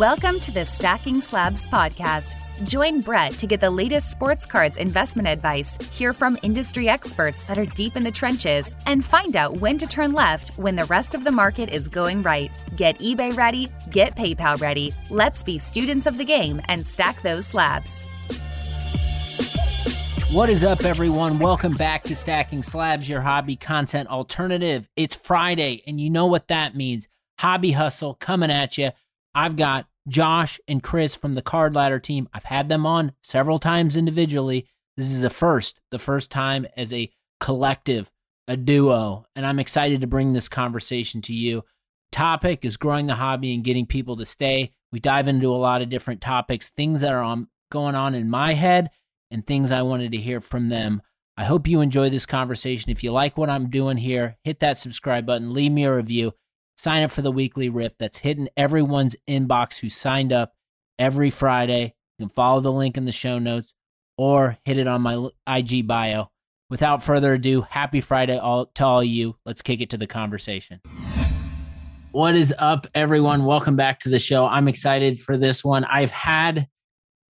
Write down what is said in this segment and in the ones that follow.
Welcome to the Stacking Slabs podcast. Join Brett to get the latest sports cards investment advice, hear from industry experts that are deep in the trenches, and find out when to turn left when the rest of the market is going right. Get eBay ready, get PayPal ready. Let's be students of the game and stack those slabs. What is up, everyone? Welcome back to Stacking Slabs, your hobby content alternative. It's Friday, and you know what that means. Hobby Hustle coming at you. I've got Josh and Chris from the Card Ladder team. I've had them on several times individually. This is a first, the first time as a collective, a duo, and I'm excited to bring this conversation to you. Topic is growing the hobby and getting people to stay. We dive into a lot of different topics, things that are on, going on in my head and things I wanted to hear from them. I hope you enjoy this conversation. If you like what I'm doing here, hit that subscribe button, leave me a review, sign up for the weekly rip that's hitting everyone's inbox who signed up every Friday. You can follow the link in the show notes or hit it on my IG bio. Without further ado, happy Friday all, to all you. Let's kick it to the conversation. What is up, everyone? Welcome back to the show. I'm excited for this one. I've had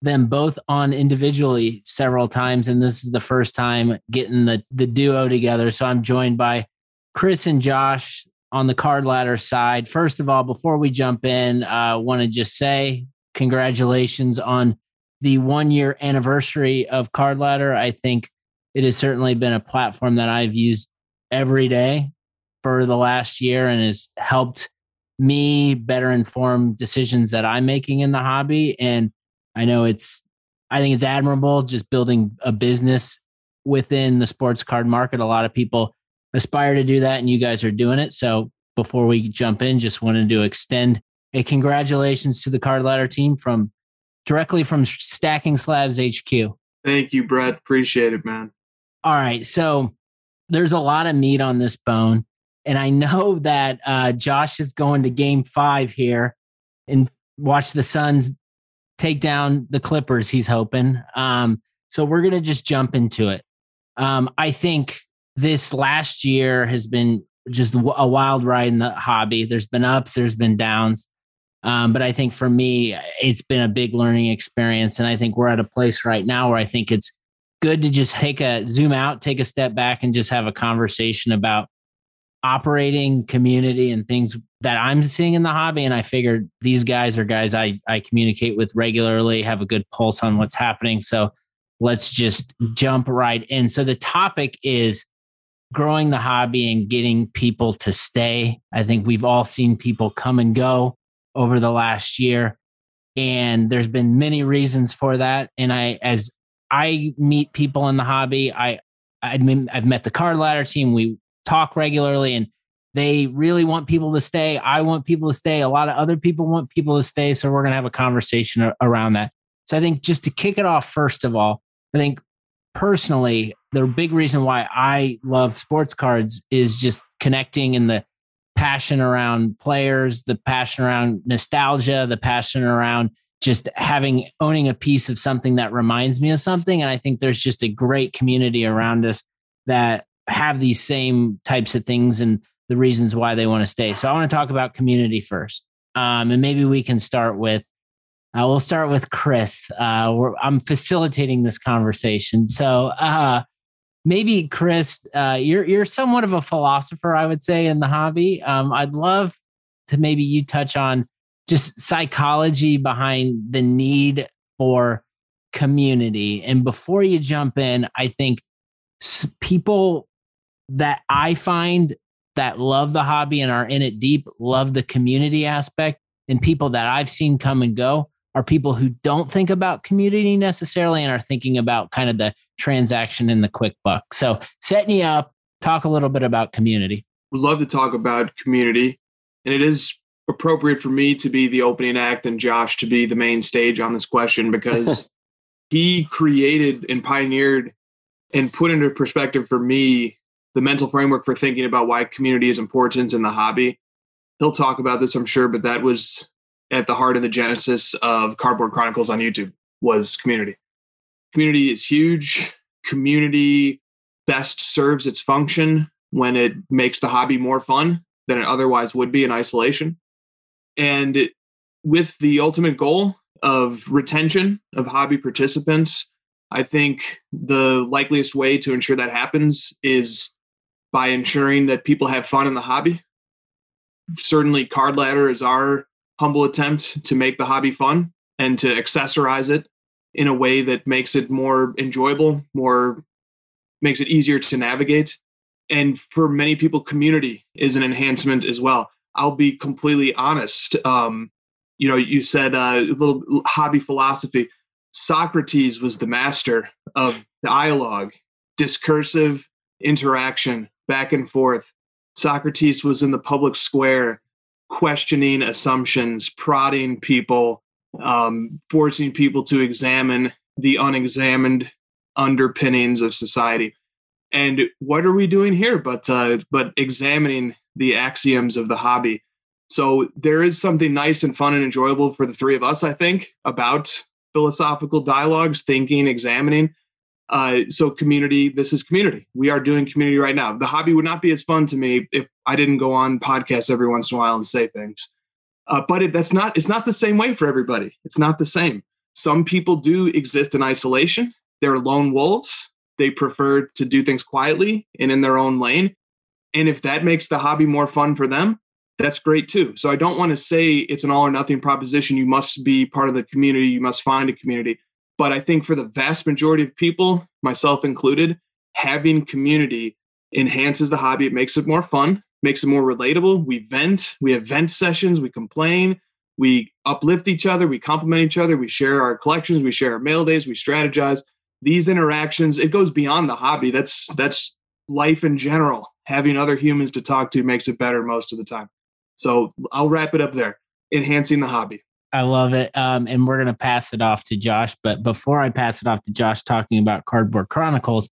them both on individually several times, and this is the first time getting the the duo together. So I'm joined by Chris and Josh on the card ladder side. First of all, before we jump in, I uh, want to just say congratulations on the one year anniversary of Card Ladder. I think it has certainly been a platform that I've used every day for the last year and has helped me better inform decisions that I'm making in the hobby. And I know it's, I think it's admirable just building a business within the sports card market. A lot of people aspire to do that, and you guys are doing it. So before we jump in, just wanted to extend a congratulations to the card ladder team from directly from Stacking Slabs HQ. Thank you, Brett. Appreciate it, man. All right. So there's a lot of meat on this bone. And I know that uh, Josh is going to game five here and watch the Suns take down the Clippers, he's hoping. Um, so we're going to just jump into it. Um, I think this last year has been just a wild ride in the hobby. There's been ups, there's been downs. Um, but I think for me, it's been a big learning experience. And I think we're at a place right now where I think it's good to just take a zoom out, take a step back, and just have a conversation about operating community and things that I'm seeing in the hobby. And I figured these guys are guys I, I communicate with regularly, have a good pulse on what's happening. So let's just jump right in. So the topic is growing the hobby and getting people to stay. I think we've all seen people come and go over the last year. And there's been many reasons for that. And I, as I meet people in the hobby, I, I mean, I've met the card ladder team. We talk regularly and they really want people to stay. I want people to stay. A lot of other people want people to stay. So we're going to have a conversation around that. So I think just to kick it off, first of all, I think personally, the big reason why I love sports cards is just connecting and the passion around players, the passion around nostalgia, the passion around just having owning a piece of something that reminds me of something. And I think there's just a great community around us that have these same types of things and the reasons why they want to stay. So I want to talk about community first. Um, and maybe we can start with uh, we'll start with Chris. Uh, I'm facilitating this conversation, so uh, maybe Chris, uh, you're you're somewhat of a philosopher, I would say, in the hobby. Um, I'd love to maybe you touch on just psychology behind the need for community. And before you jump in, I think people that I find that love the hobby and are in it deep love the community aspect, and people that I've seen come and go are people who don't think about community necessarily and are thinking about kind of the transaction and the quick buck. So, setting you up, talk a little bit about community. Would love to talk about community. And it is appropriate for me to be the opening act and Josh to be the main stage on this question because he created and pioneered and put into perspective for me the mental framework for thinking about why community is important in the hobby. He'll talk about this, I'm sure, but that was at the heart of the genesis of Cardboard Chronicles on YouTube was community. Community is huge. Community best serves its function when it makes the hobby more fun than it otherwise would be in isolation. And it, with the ultimate goal of retention of hobby participants, I think the likeliest way to ensure that happens is by ensuring that people have fun in the hobby. Certainly, Card Ladder is our humble attempt to make the hobby fun and to accessorize it in a way that makes it more enjoyable, more makes it easier to navigate. And for many people, community is an enhancement as well. I'll be completely honest. Um, you know, you said uh, a little hobby philosophy. Socrates was the master of dialogue, discursive interaction, back and forth. Socrates was in the public square, questioning assumptions, prodding people, um, forcing people to examine the unexamined underpinnings of society. And what are we doing here but uh, but examining the axioms of the hobby? So there is something nice and fun and enjoyable for the three of us, I think, about philosophical dialogues, thinking, examining. Uh, so community, this is community. We are doing community right now. The hobby would not be as fun to me if I didn't go on podcasts every once in a while and say things. Uh, but it, that's not it's not the same way for everybody. It's not the same. Some people do exist in isolation. They're lone wolves. They prefer to do things quietly and in their own lane. And if that makes the hobby more fun for them, that's great too. So I don't want to say it's an all or nothing proposition. You must be part of the community. You must find a community. But I think for the vast majority of people, myself included, having community enhances the hobby. It makes it more fun makes it more relatable. We vent, we have vent sessions, we complain, we uplift each other, we compliment each other, we share our collections, we share our mail days, we strategize. These interactions, it goes beyond the hobby. That's that's life in general. Having other humans to talk to makes it better most of the time. So I'll wrap it up there. Enhancing the hobby. I love it. Um, and we're going to pass it off to Josh. But before I pass it off to Josh, talking about Cardboard Chronicles,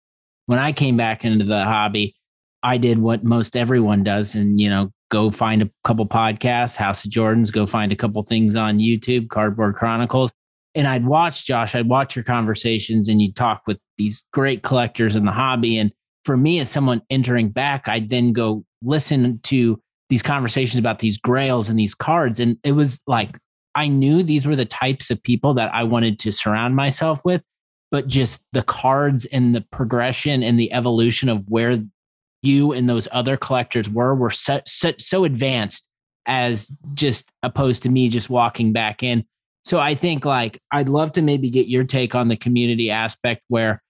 when I came back into the hobby, I did what most everyone does and, you know, go find a couple podcasts, House of Jordans, go find a couple things on YouTube, Cardboard Chronicles. And I'd watch Josh, I'd watch your conversations and you'd talk with these great collectors in the hobby. And for me, as someone entering back, I'd then go listen to these conversations about these grails and these cards. And it was like, I knew these were the types of people that I wanted to surround myself with, but just the cards and the progression and the evolution of where you and those other collectors were were so, so, so advanced as just opposed to me just walking back in. So I think like I'd love to maybe get your take on the community aspect where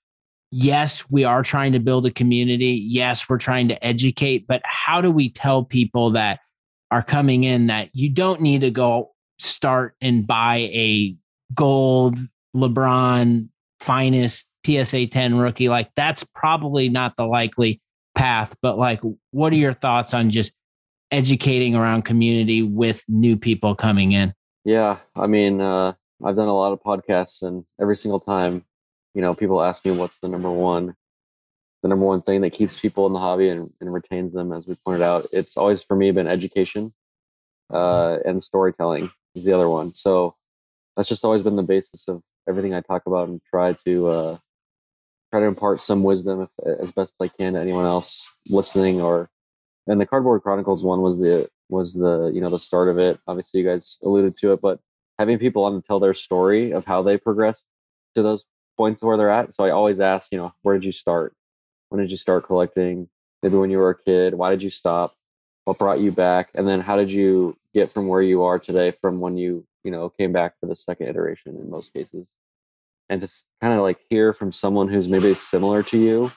yes, we are trying to build a community. Yes, we're trying to educate, but how do we tell people that are coming in that you don't need to go start and buy a gold LeBron finest PSA 10 rookie like that's probably not the likely path, but like, what are your thoughts on just educating around community with new people coming in? Yeah, I mean, uh, I've done a lot of podcasts, and every single time, you know, people ask me what's the number one, the number one thing that keeps people in the hobby and, and retains them. As we pointed out, it's always for me been education uh, and storytelling is the other one. So that's just always been the basis of everything I talk about and try to uh, try to impart some wisdom if, as best I can to anyone else listening or and the cardboard chronicles one was the was the you know the start of it. Obviously you guys alluded to it but having people on to tell their story of how they progressed to those points where they're at. So i always ask you know where did you start? When did you start collecting? Maybe when you were a kid why did you stop what brought you back and then how did you get from where you are today from when you you know came back for the second iteration in most cases? And just kind of like hear from someone who's maybe similar to you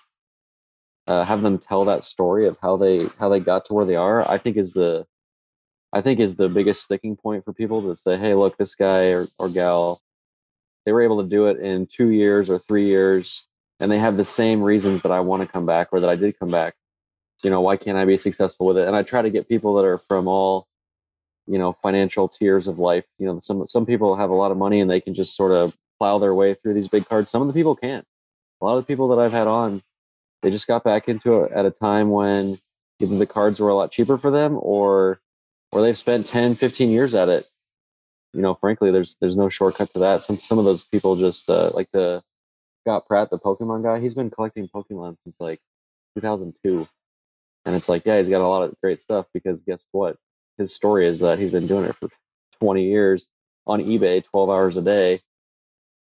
uh, have them tell that story of how they how they got to where they are i think is the i think is the biggest sticking point for people to say hey look this guy or, or gal they were able to do it in two years or three years and they have the same reasons that i want to come back or that i did come back you know why can't i be successful with it and i try to get people that are from all you know financial tiers of life you know some some people have a lot of money and they can just sort of plow their way through these big cards. Some of the people can't. A lot of the people that I've had on, they just got back into it at a time when either the cards were a lot cheaper for them or or they've spent 10, 15 years at it. You know, frankly, there's there's no shortcut to that. Some some of those people just uh, like the Scott Pratt, the Pokemon guy, he's been collecting Pokemon since like 2002. And it's like, yeah, he's got a lot of great stuff because guess what? His story is that he's been doing it for 20 years on eBay 12 hours a day.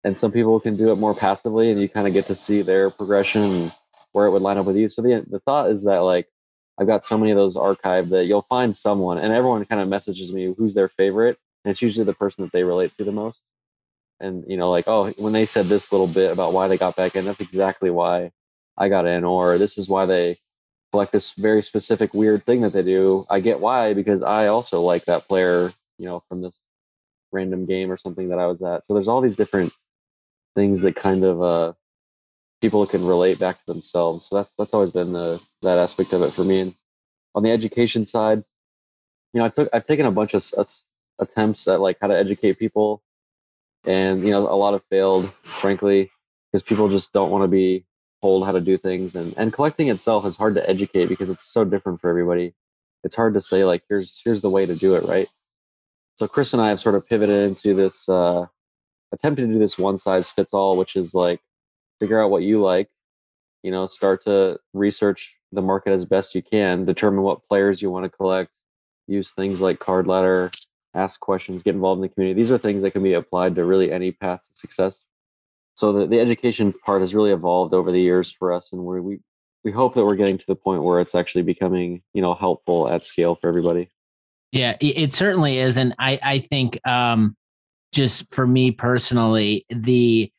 And some people can do it more passively and you kind of get to see their progression where it would line up with you. So the, the thought is that like I've got so many of those archived that you'll find someone and everyone kind of messages me who's their favorite. And it's usually the person that they relate to the most. And, you know, like, oh, when they said this little bit about why they got back in, that's exactly why I got in. Or this is why they collect this very specific weird thing that they do. I get why because I also like that player, you know, from this random game or something that I was at. So there's all these different things that kind of uh people can relate back to themselves. So that's that's always been the that aspect of it for me. And on the education side, you know, I took I've taken a bunch of uh, attempts at like how to educate people, and you know, a lot have failed, frankly, because people just don't want to be told how to do things and and collecting itself is hard to educate because it's so different for everybody. It's hard to say like here's here's the way to do it right? So chris and i have sort of pivoted into this uh attempting to do this one size fits all which is like figure out what you like you know start to research the market as best you can determine what players you want to collect use things like card ladder ask questions get involved in the community. These are things that can be applied to really any path to success so the, the education part has really evolved over the years for us and we we we hope that we're getting to the point where it's actually becoming you know helpful at scale for everybody. Yeah it, certainly is and i i think um just for me personally the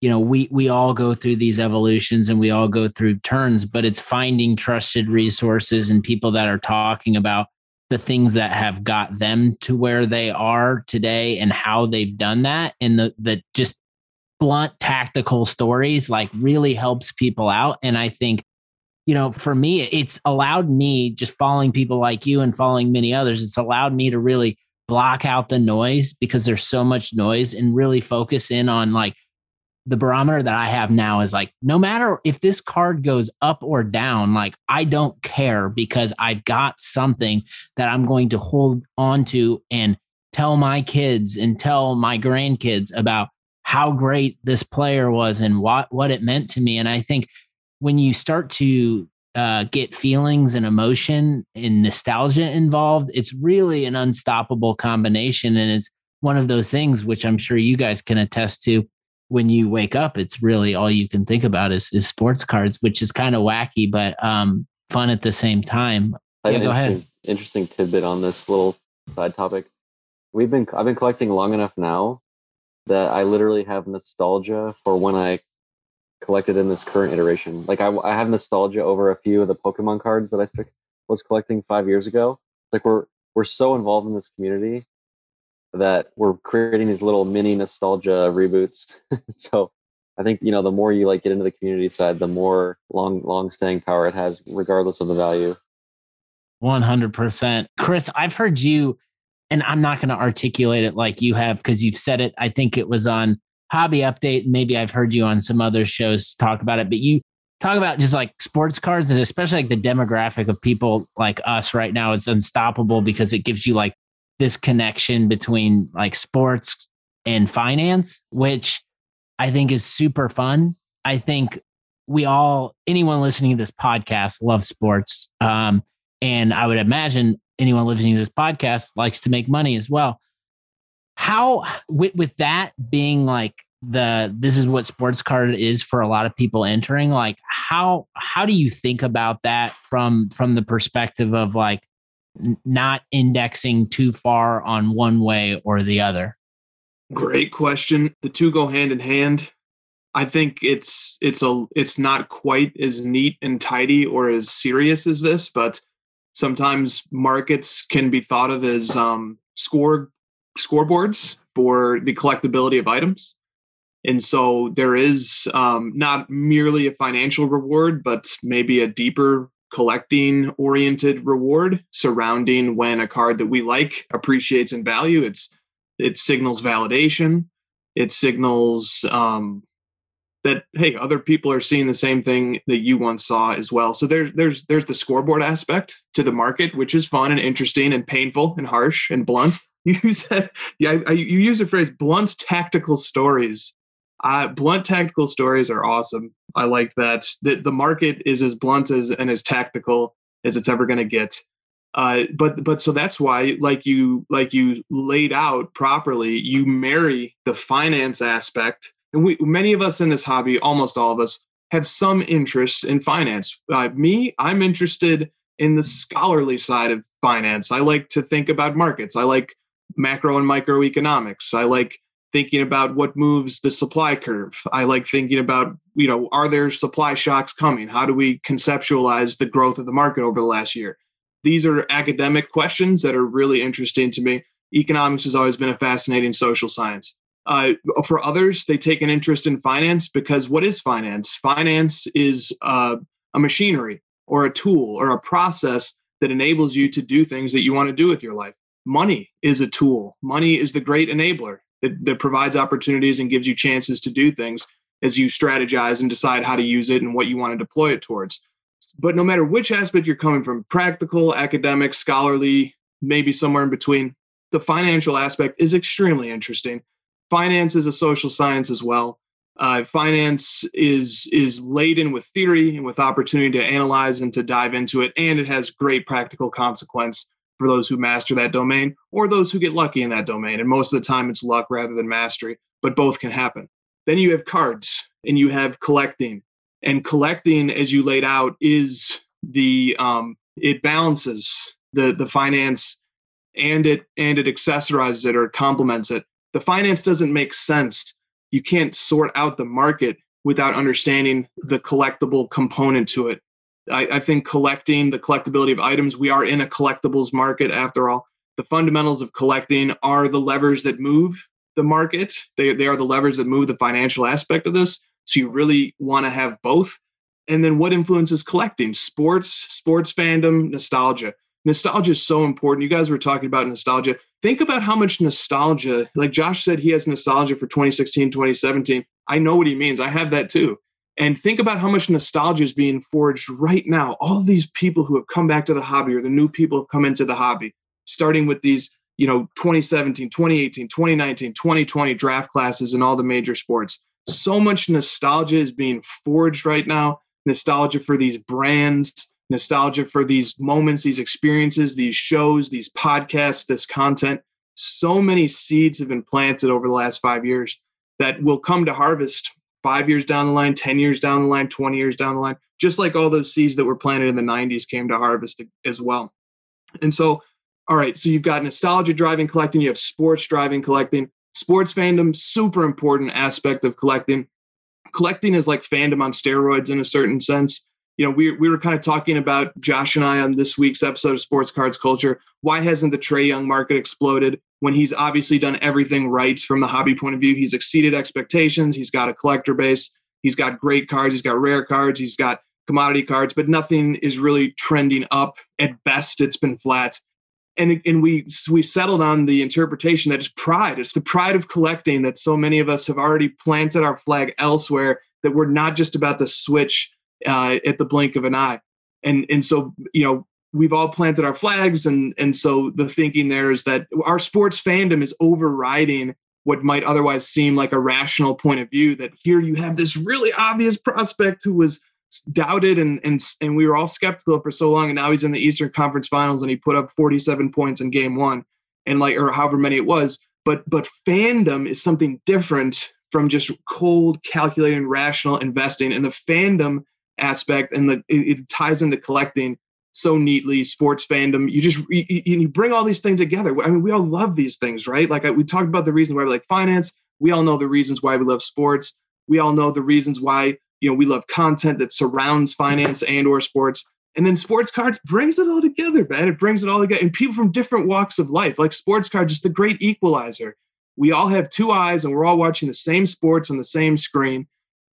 you know we we all go through these evolutions and we all go through turns but it's finding trusted resources and people that are talking about the things that have got them to where they are today and how they've done that and the the just blunt tactical stories like really helps people out. And i think you know for me it's allowed me just following people like you and following many others it's allowed me to really block out the noise because there's so much noise and really focus in on like the barometer that I have now is like no matter if this card goes up or down, like I don't care because I've got something that I'm going to hold on to and tell my kids and tell my grandkids about how great this player was and what what it meant to me. And I think when you start to uh, get feelings and emotion and nostalgia involved, it's really an unstoppable combination. And it's one of those things which I'm sure you guys can attest to. When you wake up, it's really all you can think about is, is sports cards, which is kind of wacky, but um, fun at the same time. I yeah, an interesting, interesting tidbit on this little side topic. We've been I've been collecting long enough now that I literally have nostalgia for when I collected in this current iteration. Like I, I have nostalgia over a few of the Pokemon cards that I st- was collecting five years ago. Like we're we're so involved in this community that we're creating these little mini nostalgia reboots. so I think you know the more you like get into the community side, the more long long staying power it has, regardless of the value. One hundred percent, Chris. I've heard you and I'm not going to articulate it like you have because you've said it. I think it was on Hobby Update. Maybe I've heard you on some other shows talk about it, but you talk about just like sports cards and especially like the demographic of people like us right now. It's unstoppable because it gives you like this connection between like sports and finance, which I think is super fun. I think we all, anyone listening to this podcast, loves sports. Um, and I would imagine anyone listening to this podcast likes to make money as well. How with with that being like the this is what sports card is for a lot of people entering like how how do you think about that from from the perspective of like not indexing too far on one way or the other? Great question. The two go hand in hand. I think it's it's a it's not quite as neat and tidy or as serious as this but sometimes markets can be thought of as um, score scoreboards for the collectability of items. And so there is um, not merely a financial reward but maybe a deeper collecting oriented reward surrounding when a card that we like appreciates in value. It's it signals validation. It signals um, that hey other people are seeing the same thing that you once saw as well. So there's there's there's the scoreboard aspect to the market which is fun and interesting and painful and harsh and blunt. You said yeah I, you use the phrase blunt tactical stories. Uh, blunt tactical stories are awesome. I like that. The, the market is as blunt as and as tactical as it's ever going to get. Uh, but but so that's why, like you like you laid out properly, you marry the finance aspect, and we many of us in this hobby, almost all of us, have some interest in finance. Uh, me, I'm interested in the scholarly side of finance. I like to think about markets. I like macro and microeconomics. I like thinking about what moves the supply curve. I like thinking about, you know, are there supply shocks coming? How do we conceptualize the growth of the market over the last year? these are academic questions that are really interesting to me. Economics has always been a fascinating social science. Uh, for others, they take an interest in finance because what is finance? Finance is uh, a machinery or a tool or a process that enables you to do things that you want to do with your life. Money is a tool. Money is the great enabler that, that provides opportunities and gives you chances to do things as you strategize and decide how to use it and what you want to deploy it towards. But no matter which aspect you're coming from practical, academic, scholarly, maybe somewhere in between the financial aspect is extremely interesting. Finance is a social science as well. Uh, finance is is laden with theory and with opportunity to analyze and to dive into it, and it has great practical consequence for those who master that domain or those who get lucky in that domain. And most of the time, it's luck rather than mastery, but both can happen. Then you have cards, and you have collecting, and collecting as you laid out is the um, it balances the the finance and it and it accessorizes it or complements it the finance doesn't make sense you can't sort out the market without understanding the collectible component to it I, I think collecting the collectability of items we are in a collectibles market after all the fundamentals of collecting are the levers that move the market they, they are the levers that move the financial aspect of this so you really want to have both. And then what influences collecting? Sports, sports fandom, nostalgia. Nostalgia is so important. You guys were talking about nostalgia. Think about how much nostalgia, like Josh said, he has nostalgia for 2016, 2017. I know what he means. I have that too. And think about how much nostalgia is being forged right now. All these people who have come back to the hobby or the new people have come into the hobby, starting with these, you know, 2017, 2018, 2019, 2020 draft classes in all the major sports so much nostalgia is being forged right now nostalgia for these brands nostalgia for these moments these experiences these shows these podcasts this content. So many seeds have been planted over the last five years that will come to harvest five years down the line 10 years down the line 20 years down the line just like all those seeds that were planted in the 90s came to harvest as well. And so all right so you've got nostalgia driving collecting you have sports driving collecting. Sports fandom super important aspect of collecting. Collecting is like fandom on steroids in a certain sense you know we, we were kind of talking about josh and i on this week's episode of sports cards culture. Why hasn't the Trae young market exploded when he's obviously done everything right from the hobby point of view? He's exceeded expectations. He's got a collector base. He's got great cards. He's got rare cards. He's got commodity cards but nothing is really trending up. At best it's been flat. And and we we settled on the interpretation that it's pride. It's the pride of collecting that so many of us have already planted our flag elsewhere. That we're not just about to switch uh, at the blink of an eye, and and so you know we've all planted our flags, and and so the thinking there is that our sports fandom is overriding what might otherwise seem like a rational point of view. That here you have this really obvious prospect who was doubted and and and we were all skeptical for so long and now he's in the Eastern Conference Finals and he put up 47 points in game 1 and like or however many it was but but fandom is something different from just cold calculating rational investing and the fandom aspect and the it, it ties into collecting so neatly sports fandom. You just you, you, bring all these things together. I mean we all love these things right? Like I, we talked about the reasons why we like finance. We all know the reasons why we love sports. We all know the reasons why you know we love content that surrounds finance and or sports. And then sports cards brings it all together man. It brings it all together. And people from different walks of life like sports cards just the great equalizer. We all have two eyes and we're all watching the same sports on the same screen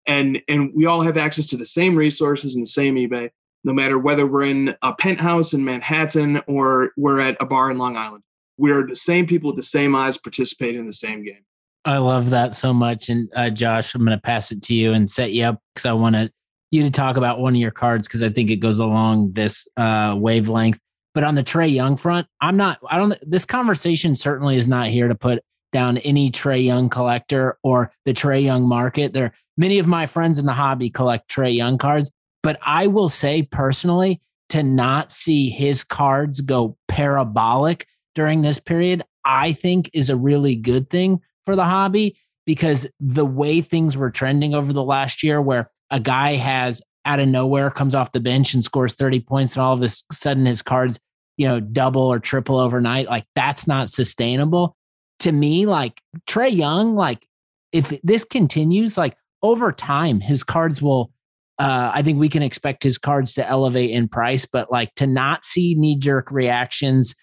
and and we all have access to the same resources and the same ebay no matter whether we're in a penthouse in manhattan or we're at a bar in long island we're the same people with the same eyes participating in the same game I love that so much. And uh, Josh, I'm going to pass it to you and set you up because I want to you to talk about one of your cards because I think it goes along this uh, wavelength. But on the Trae Young front, I'm not. I don't. This conversation certainly is not here to put down any Trae Young collector or the Trae Young market. There, many of my friends in the hobby collect Trae Young cards, but I will say personally, to not see his cards go parabolic during this period, I think is a really good thing for the hobby because the way things were trending over the last year, where a guy has out of nowhere comes off the bench and scores 30 points, and all of a sudden his cards, you know, double or triple overnight, like that's not sustainable. To me, like Trae Young, like if this continues, like over time, his cards will. Uh, I think we can expect his cards to elevate in price, but like to not see knee jerk reactions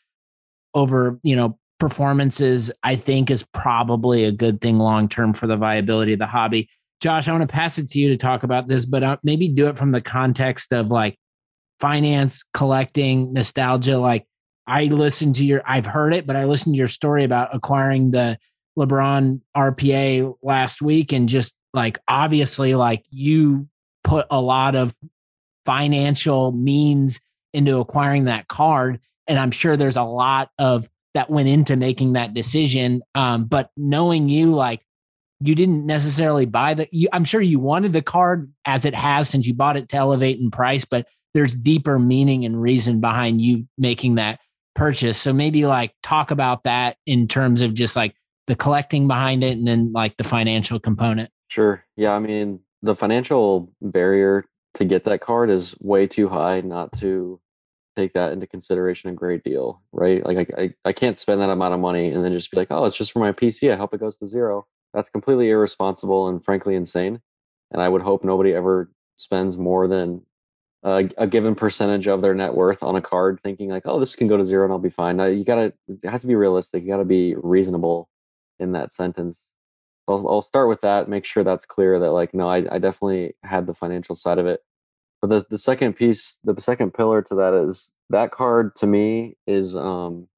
over, you know, performances, I think is probably a good thing long term for the viability of the hobby. Josh, I want to pass it to you to talk about this, but uh, maybe do it from the context of like finance, collecting, nostalgia. Like I listened to your, I've heard it, but I listened to your story about acquiring the LeBron RPA last week and just like obviously, like you put a lot of financial means into acquiring that card. And I'm sure there's a lot of that went into making that decision. Um, but knowing you, like you didn't necessarily buy the. You, I'm sure you wanted the card as it has since you bought it to elevate in price, but there's deeper meaning and reason behind you making that purchase. So maybe like talk about that in terms of just like the collecting behind it and then like the financial component. Sure. Yeah. I mean, the financial barrier to get that card is way too high not to take that into consideration a great deal, right? Like I, I, I can't spend that amount of money and then just be like, oh, it's just for my PC. I hope it goes to zero. That's completely irresponsible and frankly insane. And I would hope nobody ever spends more than a, given percentage of their net worth on a card, thinking like, oh, this can go to zero and I'll be fine. Now, you gotta, it has to be realistic. You gotta be reasonable in that sentence. So I'll, I'll start with that. Make sure that's clear. That like, no, I, I definitely had the financial side of it but the, the second piece the second pillar to that is that card to me is um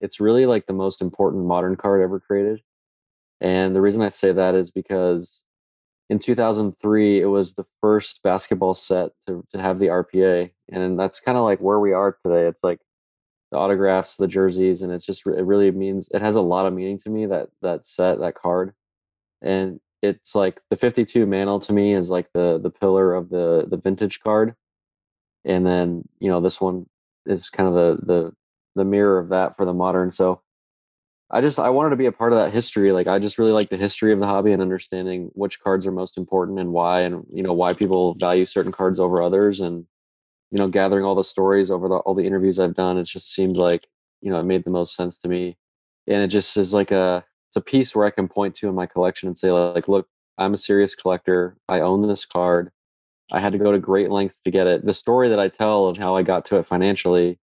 it's really like the most important modern card ever created and the reason i say that is because in 2003 it was the first basketball set to, to have the rpa and that's kind of like where we are today. It's like the autographs the jerseys and it's just it really means it has a lot of meaning to me that that set that card. And it's like the 52 mantle to me is like the the pillar of the the vintage card. And then you know this one is kind of the the the mirror of that for the modern. So i just i wanted to be a part of that history like i just really like the history of the hobby and understanding which cards are most important and why and you know why people value certain cards over others and you know gathering all the stories over the, all the interviews i've done it just seemed like you know it made the most sense to me and it just is like a it's a piece where I can point to in my collection and say like, look, I'm a serious collector. I own this card. I had to go to great lengths to get it. The story that I tell of how I got to it financially,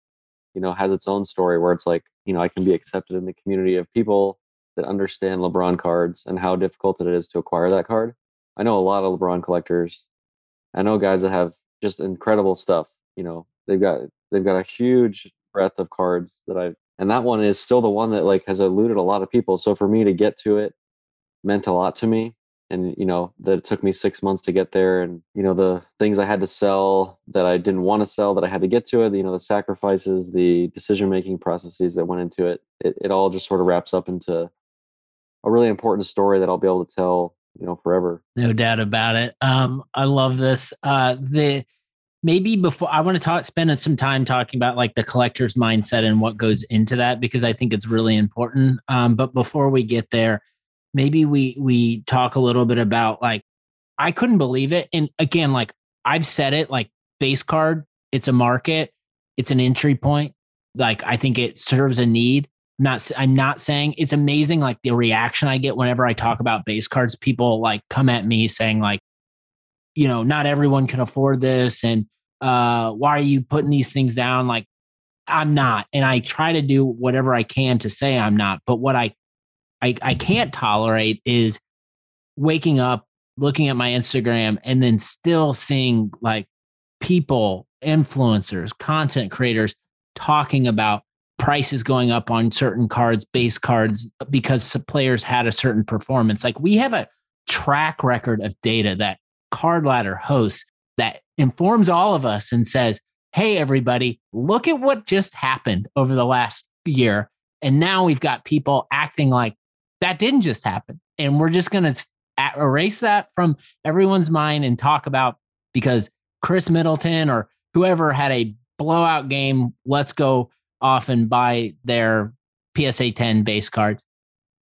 you know, has its own story where it's like, you know, I can be accepted in the community of people that understand LeBron cards and how difficult it is to acquire that card. I know a lot of LeBron collectors. I know guys that have just incredible stuff. You know, they've got they've got a huge breadth of cards that I've and that one is still the one that like has eluded a lot of people so for me to get to it meant a lot to me and you know that it took me six months to get there and you know the things i had to sell that i didn't want to sell that i had to get to it you know the sacrifices the decision making processes that went into it, it it all just sort of wraps up into a really important story that i'll be able to tell you know forever. No doubt about it. Um i love this. Uh the maybe before I want to talk, spend some time talking about like the collector's mindset and what goes into that because I think it's really important. Um, but before we get there, maybe we we talk a little bit about like I couldn't believe it, and again, like I've said it, like base card, it's a market, it's an entry point. Like I think it serves a need. I'm not I'm not saying it's amazing. Like the reaction I get whenever I talk about base cards, people like come at me saying like, you know, not everyone can afford this, and uh, why are you putting these things down? Like, I'm not. And I try to do whatever I can to say I'm not. But what I, I, I can't tolerate is waking up, looking at my Instagram, and then still seeing like people, influencers, content creators talking about prices going up on certain cards, base cards, because players had a certain performance. Like we have a track record of data that Card Ladder hosts that informs all of us and says, hey, everybody, look at what just happened over the last year. And now we've got people acting like that didn't just happen. And we're just going to erase that from everyone's mind and talk about because Khris Middleton or whoever had a blowout game. Let's go off and buy their PSA 10 base cards.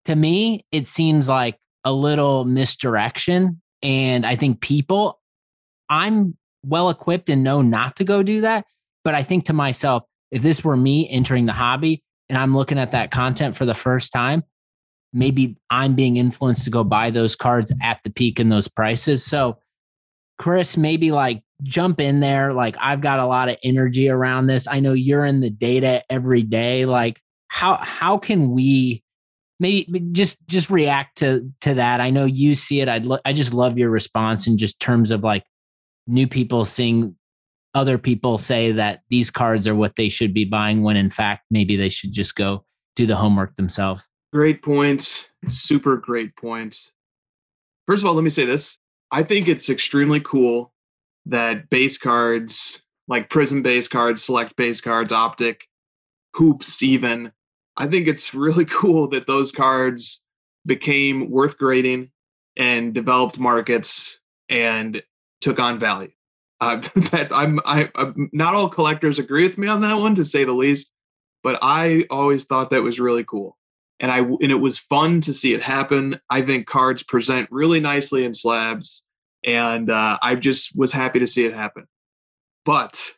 To me, it seems like a little misdirection. And I think people, I'm well equipped and know not to go do that. But I think to myself, if this were me entering the hobby and I'm looking at that content for the first time, maybe I'm being influenced to go buy those cards at the peak in those prices. So, Chris, maybe like jump in there. Like, I've got a lot of energy around this. I know you're in the data every day. Like, how how can we maybe just just react to to that? I know you see it. I lo- I just love your response in just terms of like new people seeing other people say that these cards are what they should be buying when in fact maybe they should just go do the homework themselves. Great points. Super great points. First of all, let me say this. I think it's extremely cool that base cards, like Prizm base cards, select base cards, optic, hoops, even, I think it's really cool that those cards became worth grading and developed markets and took on value. Uh, that I'm, I, I'm not all collectors agree with me on that one, to say the least, but I always thought that was really cool and I and it was fun to see it happen. I think cards present really nicely in slabs, and uh, I just was happy to see it happen. But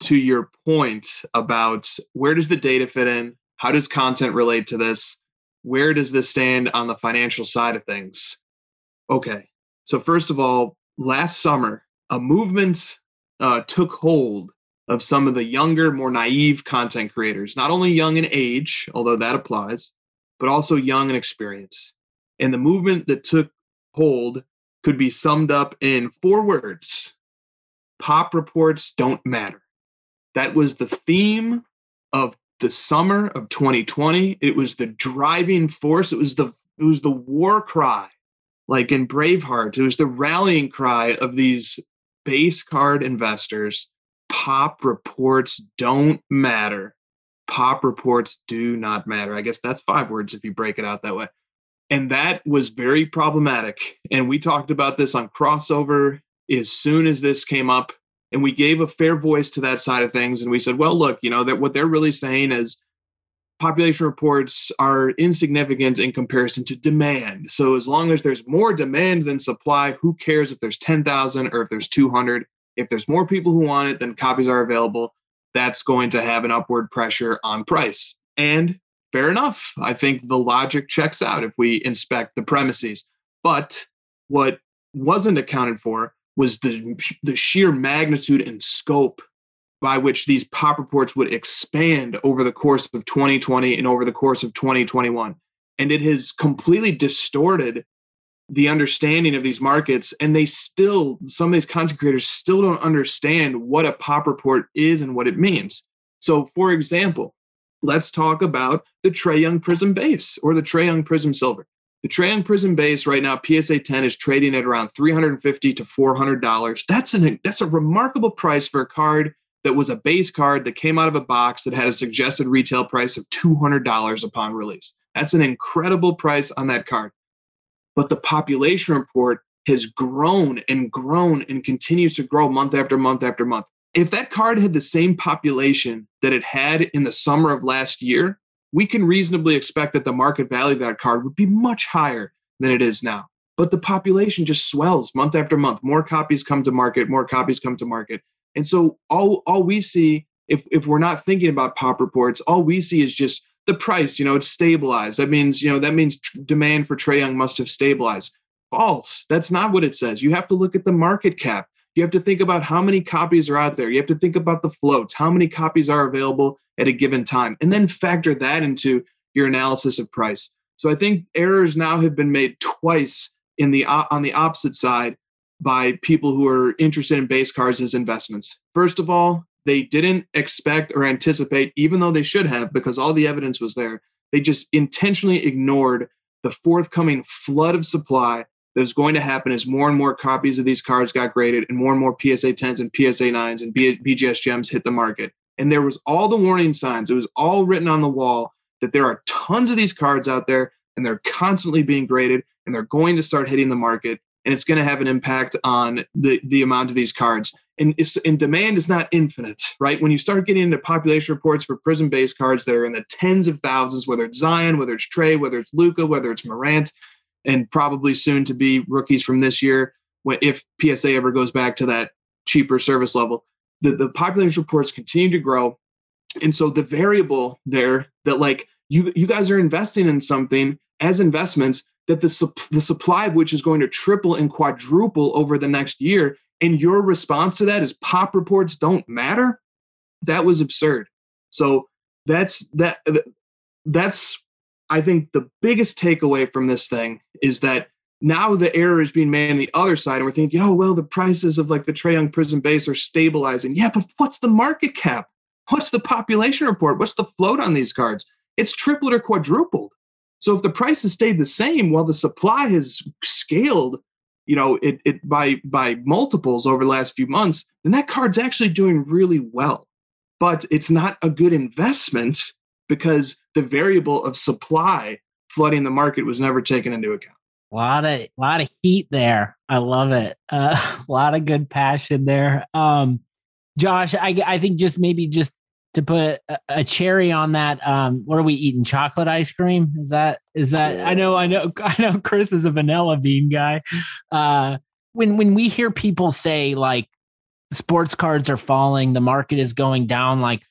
to your point about where does the data fit in? How does content relate to this? Where does this stand on the financial side of things? Okay, so first of all, last summer, a movement uh, took hold of some of the younger, more naive content creators, not only young in age, although that applies, but also young in experience. And the movement that took hold could be summed up in four words pop reports don't matter. That was the theme of the summer of 2020. It was the driving force. It was the it was the war cry, like in Braveheart. It was the rallying cry of these base card investors pop reports don't matter. Pop reports do not matter. I guess that's five words if you break it out that way. And that was very problematic. And we talked about this on crossover as soon as this came up. And we gave a fair voice to that side of things. And we said, well, look, you know, that what they're really saying is population reports are insignificant in comparison to demand. So as long as there's more demand than supply, who cares if there's 10,000 or if there's 200? If there's more people who want it than copies are available, that's going to have an upward pressure on price. And fair enough. I think the logic checks out if we inspect the premises. But what wasn't accounted for was the, the sheer magnitude and scope by which these pop reports would expand over the course of 2020 and over the course of 2021. And it has completely distorted the understanding of these markets and they still some of these content creators still don't understand what a pop report is and what it means. So for example let's talk about the trae Young Prizm base or the trae Young Prizm Silver. The trae Young Prizm base right now PSA 10 is trading at around 350 to 400 dollars. That's an that's a remarkable price for a card that was a base card that came out of a box that had a suggested retail price of $200 upon release. That's an incredible price on that card but the population report has grown and grown and continues to grow month after month after month. If that card had the same population that it had in the summer of last year, we can reasonably expect that the market value of that card would be much higher than it is now. But the population just swells month after month. More copies come to market, more copies come to market. And so all, all we see, if, if we're not thinking about pop reports, all we see is just the price, you know, it's stabilized. That means, you know, that means tr- demand for Trae Young must have stabilized. False. That's not what it says. You have to look at the market cap. You have to think about how many copies are out there. You have to think about the floats, how many copies are available at a given time, and then factor that into your analysis of price. So I think errors now have been made twice in the on the opposite side by people who are interested in base cards as investments. First of all, they didn't expect or anticipate, even though they should have, because all the evidence was there. They just intentionally ignored the forthcoming flood of supply that was going to happen as more and more copies of these cards got graded and more and more PSA 10s and PSA 9s and BGS gems hit the market. And there was all the warning signs. It was all written on the wall that there are tons of these cards out there and they're constantly being graded and they're going to start hitting the market and it's going to have an impact on the, the amount of these cards. And, and demand is not infinite, right? When you start getting into population reports for Prizm based cards that are in the tens of thousands, whether it's Zion, whether it's Trae, whether it's Luka, whether it's Morant, and probably soon to be rookies from this year, if PSA ever goes back to that cheaper service level, the, the population reports continue to grow. And so the variable there that like you you guys are investing in something as investments that the, the supply of which is going to triple and quadruple over the next year and your response to that is pop reports don't matter? That was absurd. So that's that uh, that's i think the biggest takeaway from this thing is that now the error is being made on the other side and we're thinking oh well the prices of like the Trae Young Prizm base are stabilizing. Yeah but what's the market cap? What's the population report? What's the float on these cards? It's tripled or quadrupled. So if the price has stayed the same while the supply has scaled you know it, it by by multiples over the last few months then that card's actually doing really well. But it's not a good investment because the variable of supply flooding the market was never taken into account. A lot of lot of heat there. I love it. Uh, a lot of good passion there. Um josh i i think just maybe just to put a, cherry on that um what are we eating? Chocolate ice cream? Is that is that i know i know i know chris is a vanilla bean guy. Uh when when we hear people say like sports cards are falling the market is going down like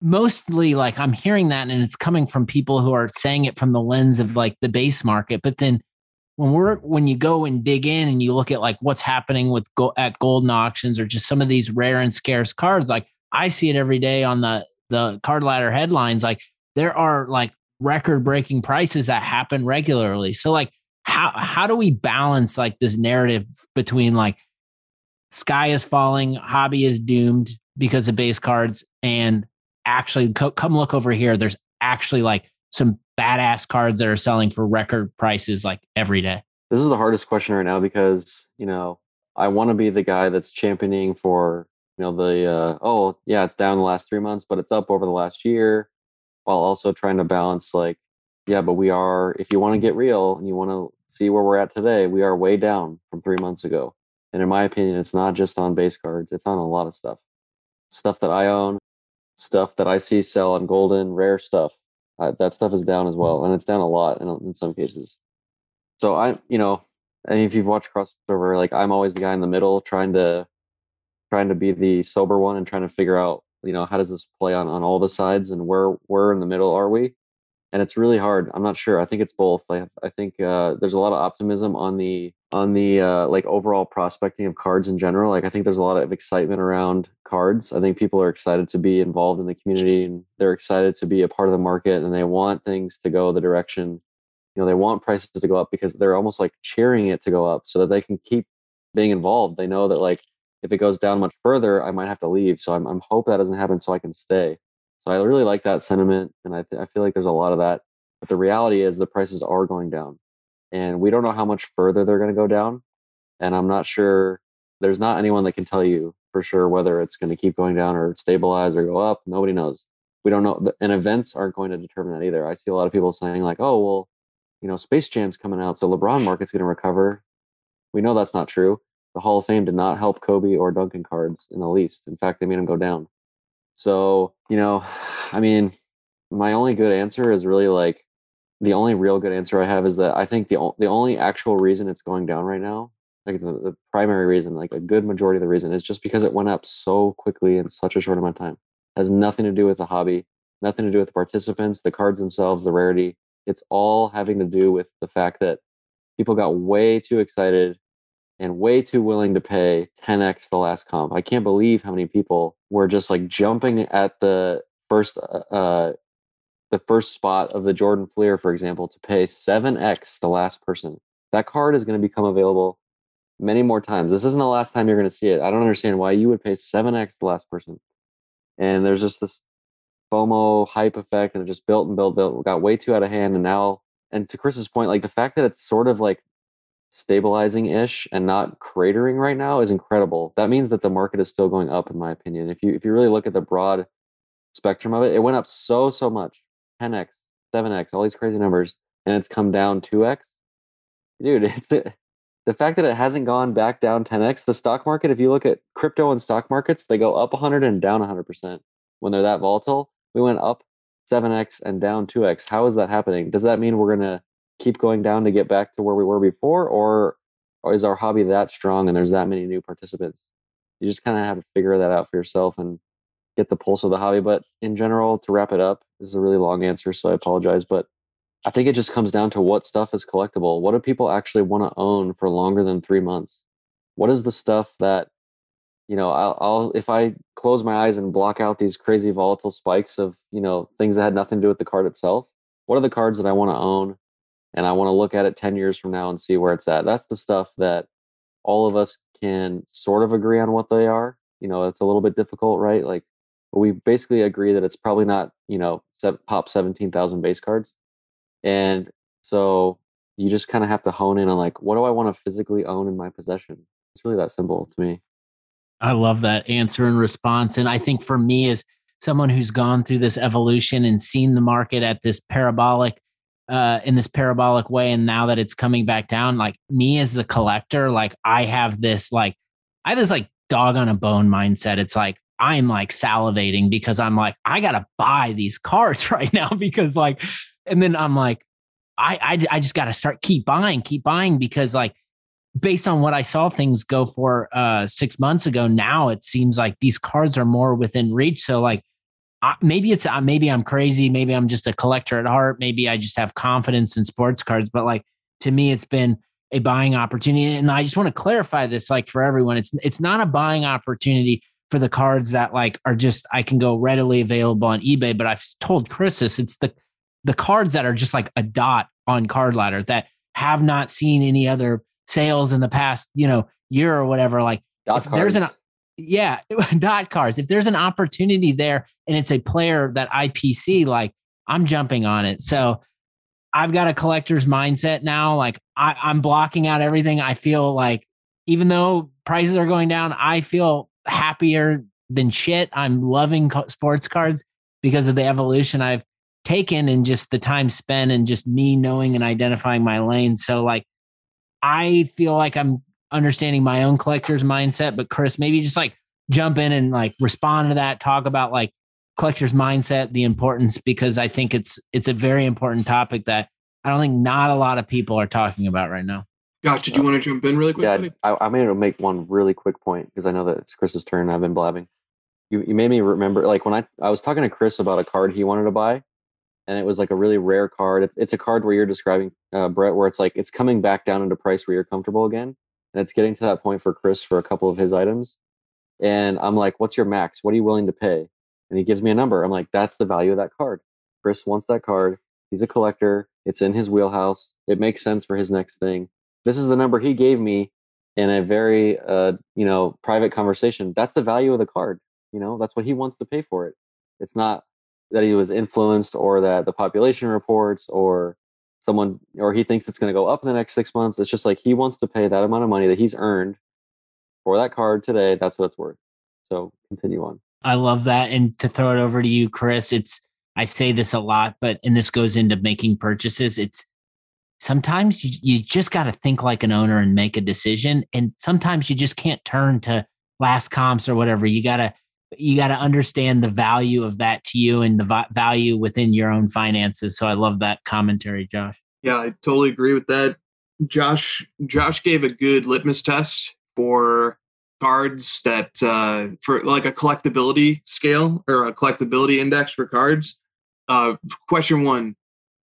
mostly like i'm hearing that and it's coming from people who are saying it from the lens of like the base market. But then when we're when you go and dig in and you look at like what's happening with go, at Goldin auctions or just some of these rare and scarce cards like I see it every day on the the card ladder headlines. Like there are like record breaking prices that happen regularly. So like how how do we balance like this narrative between like sky is falling, hobby is doomed because of base cards, and actually co- come look over here. There's actually like some badass cards that are selling for record prices like every day. This is the hardest question right now because you know I want to be the guy that's championing for you know the uh, oh yeah it's down the last three months but it's up over the last year while also trying to balance like yeah but we are if you want to get real and you want to see where we're at today we are way down from three months ago. And in my opinion it's not just on base cards it's on a lot of stuff. Stuff that i own stuff that i see sell on Goldin rare stuff. Uh, that stuff is down as well and it's down a lot in, in some cases. So i you know I mean, if you've watched crossover like i'm always the guy in the middle trying to trying to be the sober one and trying to figure out you know how does this play on on all the sides and where where in the middle are we? And it's really hard. I'm not sure. I think it's both. I, I think uh, there's a lot of optimism on the on the uh, like overall prospecting of cards in general. Like i think there's a lot of excitement around cards. I think people are excited to be involved in the community and they're excited to be a part of the market and they want things to go the direction you know they want prices to go up because they're almost like cheering it to go up so that they can keep being involved. They know that like if it goes down much further, I might have to leave. So I'm, I'm hope that doesn't happen so I can stay. So I really like that sentiment. And I, th- I feel like there's a lot of that. But the reality is the prices are going down and we don't know how much further they're going to go down. And I'm not sure there's not anyone that can tell you for sure whether it's going to keep going down or stabilize or go up. Nobody knows. We don't know. And events aren't going to determine that either. I see a lot of people saying like, oh, well, you know, Space Jam's coming out. So LeBron market's going to recover. We know that's not true the Hall of Fame did not help Kobe or Duncan cards in the least. In fact, they made them go down. So, you know, I mean, my only good answer is really like the only real good answer I have is that I think the the only actual reason it's going down right now, like the, the primary reason, like a good majority of the reason, is just because it went up so quickly in such a short amount of time. It has nothing to do with the hobby, nothing to do with the participants, the cards themselves, the rarity. It's all having to do with the fact that people got way too excited and way too willing to pay 10x the last comp. I can't believe how many people were just like jumping at the first uh, uh the first spot of the Jordan Fleer, for example, to pay 7x the last person. That card is going to become available many more times. This isn't the last time you're going to see it. I don't understand why you would pay 7x the last person. And there's just this FOMO hype effect, and it just built and built, built, got way too out of hand. And now, and to Chris's point, like the fact that it's sort of like stabilizing ish and not cratering right now is incredible. That means that the market is still going up, in my opinion. If you if you really look at the broad spectrum of it, it went up so so much, 10x, 7x, all these crazy numbers, and it's come down 2x. Dude, it's it. the fact that it hasn't gone back down 10x, the stock market, if you look at crypto and stock markets, they go up 100 and down 100% when they're that volatile. We went up 7x and down 2x. How is that happening? Does that mean we're to keep going down to get back to where we were before? Or, or is our hobby that strong and there's that many new participants? You just kind of have to figure that out for yourself and get the pulse of the hobby. But in general, to wrap it up, this is a really long answer, so I apologize. But I think it just comes down to what stuff is collectible. What do people actually want to own for longer than three months? What is the stuff that, you know, I'll, I'll if I close my eyes and block out these crazy volatile spikes of, you know, things that had nothing to do with the card itself. What are the cards that I want to own? And I want to look at it 10 years from now and see where it's at. That's the stuff that all of us can sort of agree on what they are. You know, it's a little bit difficult, right? Like, we basically agree that it's probably not, you know, pop 17,000 base cards and so you just kind of have to hone in on like, what do I want to physically own in my possession? It's really that simple to me. I love that answer and response. And I think for me, as someone who's gone through this evolution and seen the market at this parabolic, uh, in this parabolic way, and now that it's coming back down, like me as the collector, like I have this, like, I have this like dog on a bone mindset. It's like, I'm like salivating because I'm like, I got to buy these cards right now because like and then I'm like, I I, I just got to start keep buying, keep buying because like based on what I saw things go for uh six months ago, now it seems like these cards are more within reach. So like I, maybe it's uh, maybe I'm crazy, maybe I'm just a collector at heart, maybe I just have confidence in sports cards, but like to me, it's been a buying opportunity. And I just want to clarify this, like for everyone, it's it's not a buying opportunity for the cards that like are just I can go readily available on eBay. But I've told Chris this, it's the the cards that are just like a dot on card ladder that have not seen any other sales in the past, you know, year or whatever. Like if there's an yeah, dot cards. If there's an opportunity there and it's a player that IPC, like I'm jumping on it. So I've got a collector's mindset now. Like I, I'm blocking out everything. I feel like even though prices are going down, I feel happier than shit. I'm loving sports cards because of the evolution I've taken and just the time spent and just me knowing and identifying my lane. So like I feel like I'm understanding my own collector's mindset, but Chris, maybe just like jump in and like respond to that, talk about like collector's mindset, the importance, because I think it's it's a very important topic that I don't think not a lot of people are talking about right now. Josh, did you want to jump in really quick? Yeah, I, I made to make one really quick point because I know that it's Chris's turn. I've been blabbing. You, you made me remember, like when I, I was talking to Chris about a card he wanted to buy, and it was like a really rare card. It's, it's a card where you're describing uh, Brett, where it's like it's coming back down into price where you're comfortable again, and it's getting to that point for Chris for a couple of his items. And I'm like, "What's your max? What are you willing to pay?" And he gives me a number. I'm like, "That's the value of that card." Chris wants that card. He's a collector. It's in his wheelhouse. It makes sense for his next thing. This is the number he gave me in a very, uh, you know, private conversation. That's the value of the card. You know, that's what he wants to pay for it. It's not that he was influenced or that the population reports or someone or he thinks it's going to go up in the next six months it's just like he wants to pay that amount of money that he's earned for that card today that's what it's worth. So continue on. I love that and to throw it over to you chris it's i say this a lot but and this goes into making purchases it's sometimes you, you just got to think like an owner and make a decision and sometimes you just can't turn to last comps or whatever you got to you got to understand the value of that to you and the v- value within your own finances. So I love that commentary, Josh. Yeah, I totally agree with that. Josh Josh gave a good litmus test for cards that uh, for like a collectability scale or a collectability index for cards. Uh, question one: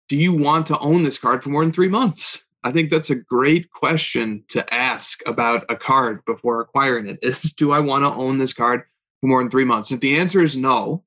Do you want to own this card for more than three months? I think that's a great question to ask about a card before acquiring it. Is do I want to own this card for more than three months? If the answer is no,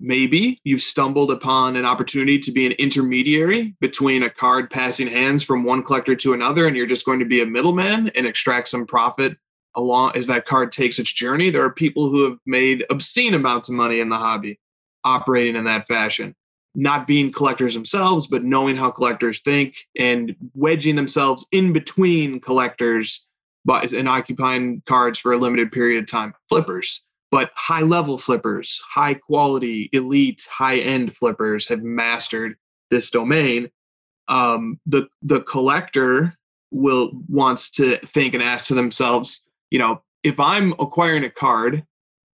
maybe you've stumbled upon an opportunity to be an intermediary between a card passing hands from one collector to another, and you're just going to be a middleman and extract some profit along as that card takes its journey. There are people who have made obscene amounts of money in the hobby operating in that fashion, not being collectors themselves, but knowing how collectors think and wedging themselves in between collectors but and occupying cards for a limited period of time. Flippers but high level flippers, high quality, elite, high end flippers have mastered this domain. Um, the the collector will wants to think and ask to themselves, you know, if I'm acquiring a card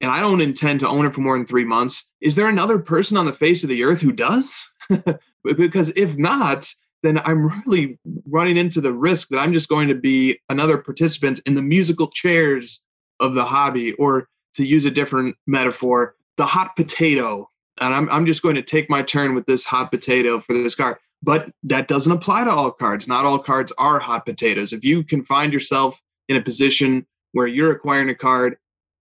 and I don't intend to own it for more than three months, is there another person on the face of the earth who does? because if not, then I'm really running into the risk that I'm just going to be another participant in the musical chairs of the hobby, or to use a different metaphor, the hot potato. And I'm, I'm just going to take my turn with this hot potato for this card. But that doesn't apply to all cards. Not all cards are hot potatoes. If you can find yourself in a position where you're acquiring a card,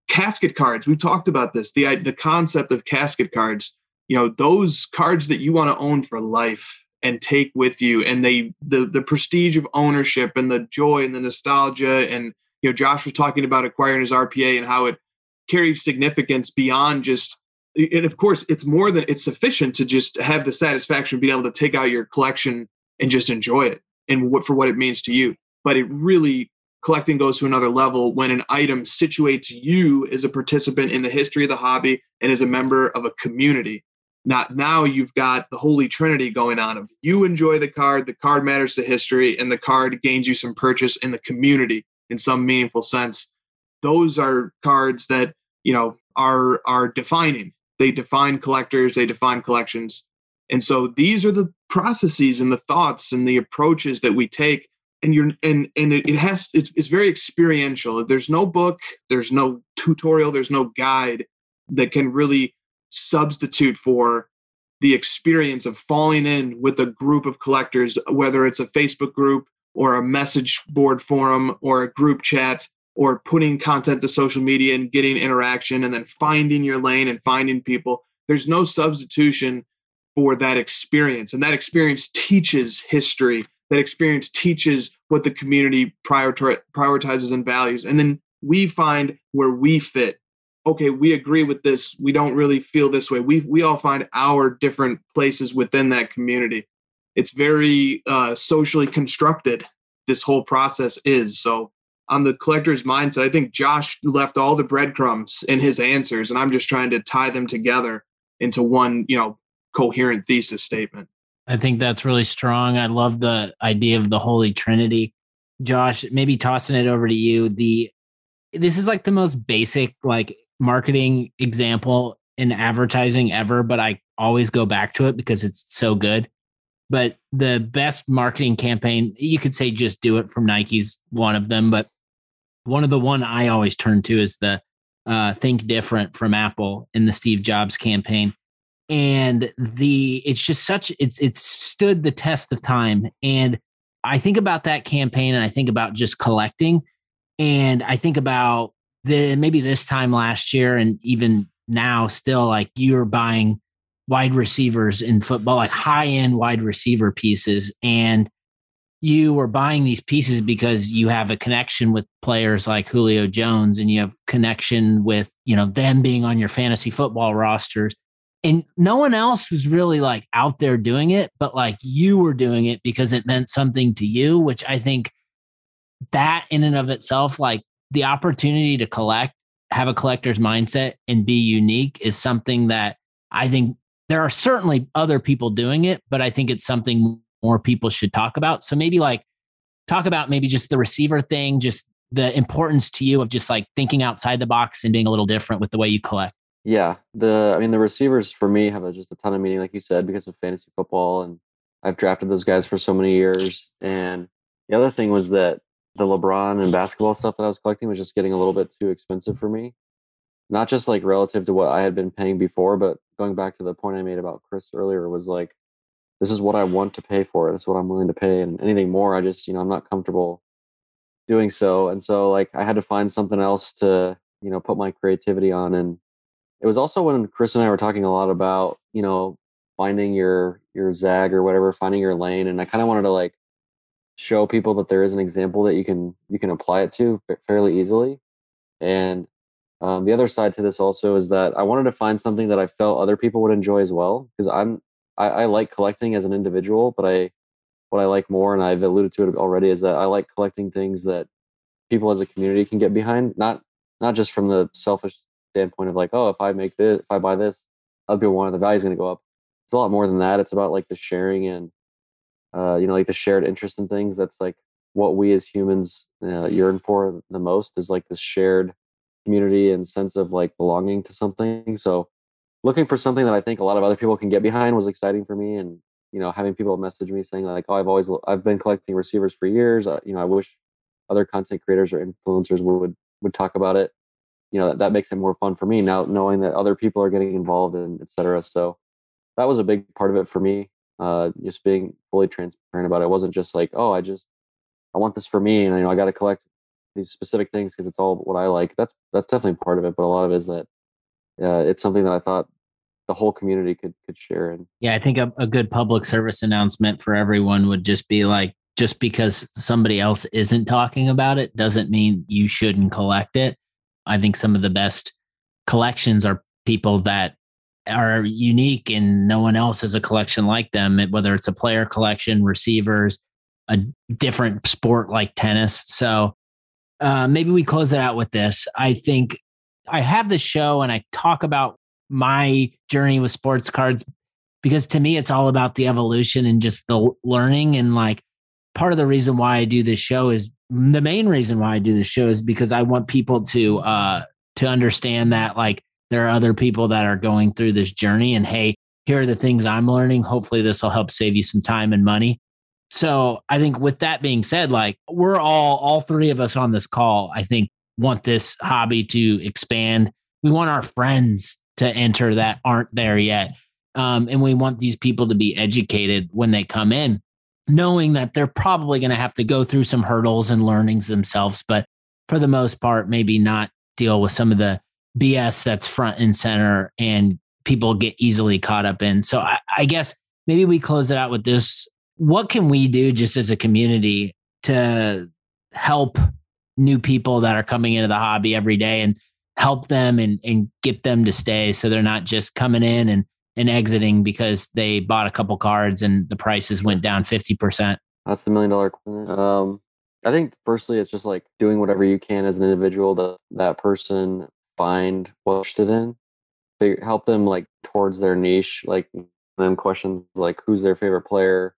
casket cards, we've talked about this, the, the concept of casket cards, you know, those cards that you want to own for life and take with you and they the the prestige of ownership and the joy and the nostalgia and you know Josh was talking about acquiring his RPA and how it carries significance beyond just and of course it's more than it's sufficient to just have the satisfaction of being able to take out your collection and just enjoy it and what for what it means to you. But it really collecting goes to another level when an item situates you as a participant in the history of the hobby and as a member of a community. Not now you've got the holy trinity going on of you enjoy the card the card matters to history and the card gains you some purchase in the community in some meaningful sense those are cards that you know are are defining. They define collectors they define collections. And so these are the processes and the thoughts and the approaches that we take. And you're and and it, it has it's, it's very experiential. There's no book there's no tutorial there's no guide that can really substitute for the experience of falling in with a group of collectors, whether it's a Facebook group or a message board forum or a group chat or putting content to social media and getting interaction and then finding your lane and finding people. There's no substitution for that experience. And that experience teaches history. That experience teaches what the community prioritizes and values. And then we find where we fit okay, we agree with this. We don't really feel this way. We we all find our different places within that community. It's very uh, socially constructed. This whole process is so. On the collector's mindset, I think Josh left all the breadcrumbs in his answers, and I'm just trying to tie them together into one, you know, coherent thesis statement. I think that's really strong. I love the idea of the Holy Trinity. Josh, maybe tossing it over to you. The this is like the most basic like marketing example in advertising ever, but I always go back to it because it's so good. But the best marketing campaign, you could say just do it from Nike's one of them, but one of the one I always turn to is the uh, Think Different from Apple in the Steve Jobs campaign. And the it's just such it's it's stood the test of time. And I think about that campaign and I think about just collecting. And I think about the maybe this time last year and even now still like you're buying wide receivers in football like high end wide receiver pieces and you were buying these pieces because you have a connection with players like Julio Jones and you have connection with you know them being on your fantasy football rosters. And no one else was really like out there doing it but like you were doing it because it meant something to you which I think that in and of itself like the opportunity to collect, have a collector's mindset, and be unique is something that I think there are certainly other people doing it, but I think it's something more people should talk about. So maybe like talk about maybe just the receiver thing, just the importance to you of just like thinking outside the box and being a little different with the way you collect. Yeah, the I mean the receivers for me have a, just a ton of meaning, like you said, because of fantasy football, and I've drafted those guys for so many years. And the other thing was that the LeBron and basketball stuff that I was collecting was just getting a little bit too expensive for me. Not just like relative to what I had been paying before, but going back to the point I made about Chris earlier was like, this is what I want to pay for. This is what I'm willing to pay. And anything more, I just, you know, I'm not comfortable doing so. And so like I had to find something else to, you know, put my creativity on. And it was also when Chris and I were talking a lot about, you know, finding your your zag or whatever, finding your lane. And I kind of wanted to like show people that there is an example that you can you can apply it to fairly easily and um, the other side to this also is that i wanted to find something that i felt other people would enjoy as well because i'm I, I like collecting as an individual but i what i like more and i've alluded to it already is that i like collecting things that people as a community can get behind not not just from the selfish standpoint of like oh if i make this if i buy this other people want it the value's going to go up it's a lot more than that it's about like the sharing and uh, you know, like the shared interest in things. That's like what we as humans uh, yearn for the most is like this shared community and sense of like belonging to something. So looking for something that I think a lot of other people can get behind was exciting for me. And you know, having people message me saying like, "Oh, I've always I've been collecting receivers for years. Uh, you know, I wish other content creators or influencers would would talk about it." You know, that, that makes it more fun for me now, knowing that other people are getting involved and etc. So that was a big part of it for me. Uh, just being fully transparent about it. it wasn't just like, "Oh, I just I want this for me," and you know, I got to collect these specific things because it's all what I like. That's that's definitely part of it, but a lot of it is that uh, it's something that I thought the whole community could could share in. Yeah, I think a, a good public service announcement for everyone would just be like, just because somebody else isn't talking about it doesn't mean you shouldn't collect it. I think some of the best collections are people that are unique and no one else has a collection like them, whether it's a player collection, receivers, a different sport like tennis. So uh, maybe we close it out with this. I think I have the show and I talk about my journey with sports cards because to me it's all about the evolution and just the learning. And like part of the reason why I do this show is the main reason why I do this show is because I want people to uh to understand that like there are other people that are going through this journey and hey here are the things I'm learning. Hopefully this will help save you some time and money. So I think with that being said like we're all all three of us on this call I think want this hobby to expand. We want our friends to enter that aren't there yet. Um, and we want these people to be educated when they come in, knowing that they're probably going to have to go through some hurdles and learnings themselves, but for the most part, maybe not deal with some of the BS that's front and center and people get easily caught up in. So I, I guess maybe we close it out with this. What can we do just as a community to help new people that are coming into the hobby every day and help them and, and get them to stay so they're not just coming in and, and exiting because they bought a couple cards and the prices went down 50%? That's the million dollar question. Um, I think firstly, it's just like doing whatever you can as an individual to that person find what interested in. They help them like towards their niche, like them questions like who's their favorite player,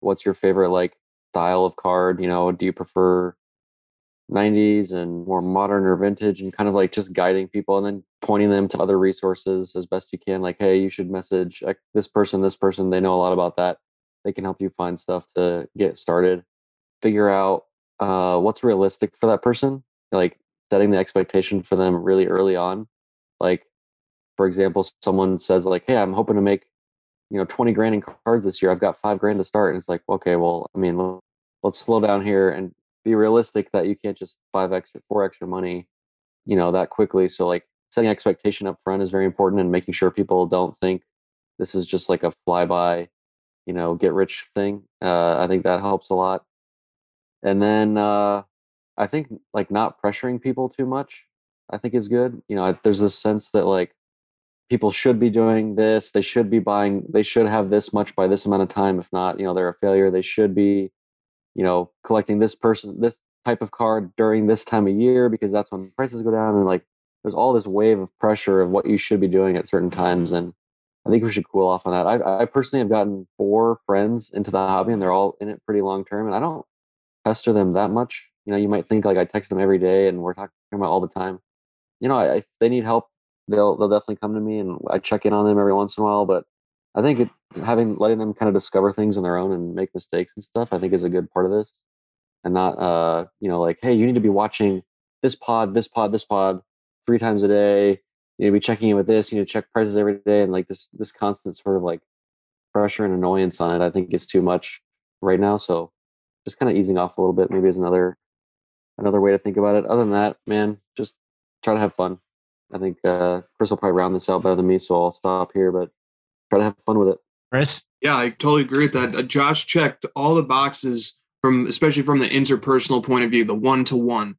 what's your favorite like style of card, you know, do you prefer 90s and more modern or vintage and kind of like just guiding people and then pointing them to other resources as best you can like hey you should message this person this person they know a lot about that. They can help you find stuff to get started. Figure out uh, what's realistic for that person like setting the expectation for them really early on. Like for example someone says like hey i'm hoping to make you know 20 grand in cards this year. I've got five grand to start. And it's like okay well i mean let's slow down here and be realistic that you can't just five extra, four extra money, you know, that quickly. So like setting expectation up front is very important and making sure people don't think this is just like a flyby, you know, get rich thing. Uh, I think that helps a lot. And then uh, I think like not pressuring people too much, I think is good. You know, there's this sense that like people should be doing this, they should be buying, they should have this much by this amount of time. If not, you know, they're a failure. They should be you know, collecting this person, this type of card during this time of year because that's when prices go down. And like, there's all this wave of pressure of what you should be doing at certain times. And I think we should cool off on that. I, I personally have gotten four friends into the hobby and they're all in it pretty long term. And I don't pester them that much. You know, you might think like I text them every day and we're talking about all the time. You know, I, if they need help, they'll they'll definitely come to me and I check in on them every once in a while. But I think it, having letting them kind of discover things on their own and make mistakes and stuff, I think is a good part of this, and not uh you know like hey you need to be watching this pod, this pod, this pod three times a day. You need to be checking in with this. You need to check prices every day, and like this this constant sort of like pressure and annoyance on it. I think is too much right now. So just kind of easing off a little bit maybe is another another way to think about it. Other than that, man, just try to have fun. I think uh, Chris will probably round this out better than me, so I'll stop here. But try to have fun with it. Chris? Yeah, I totally agree with that. Uh, Josh checked all the boxes from, especially from the interpersonal point of view, the one to one,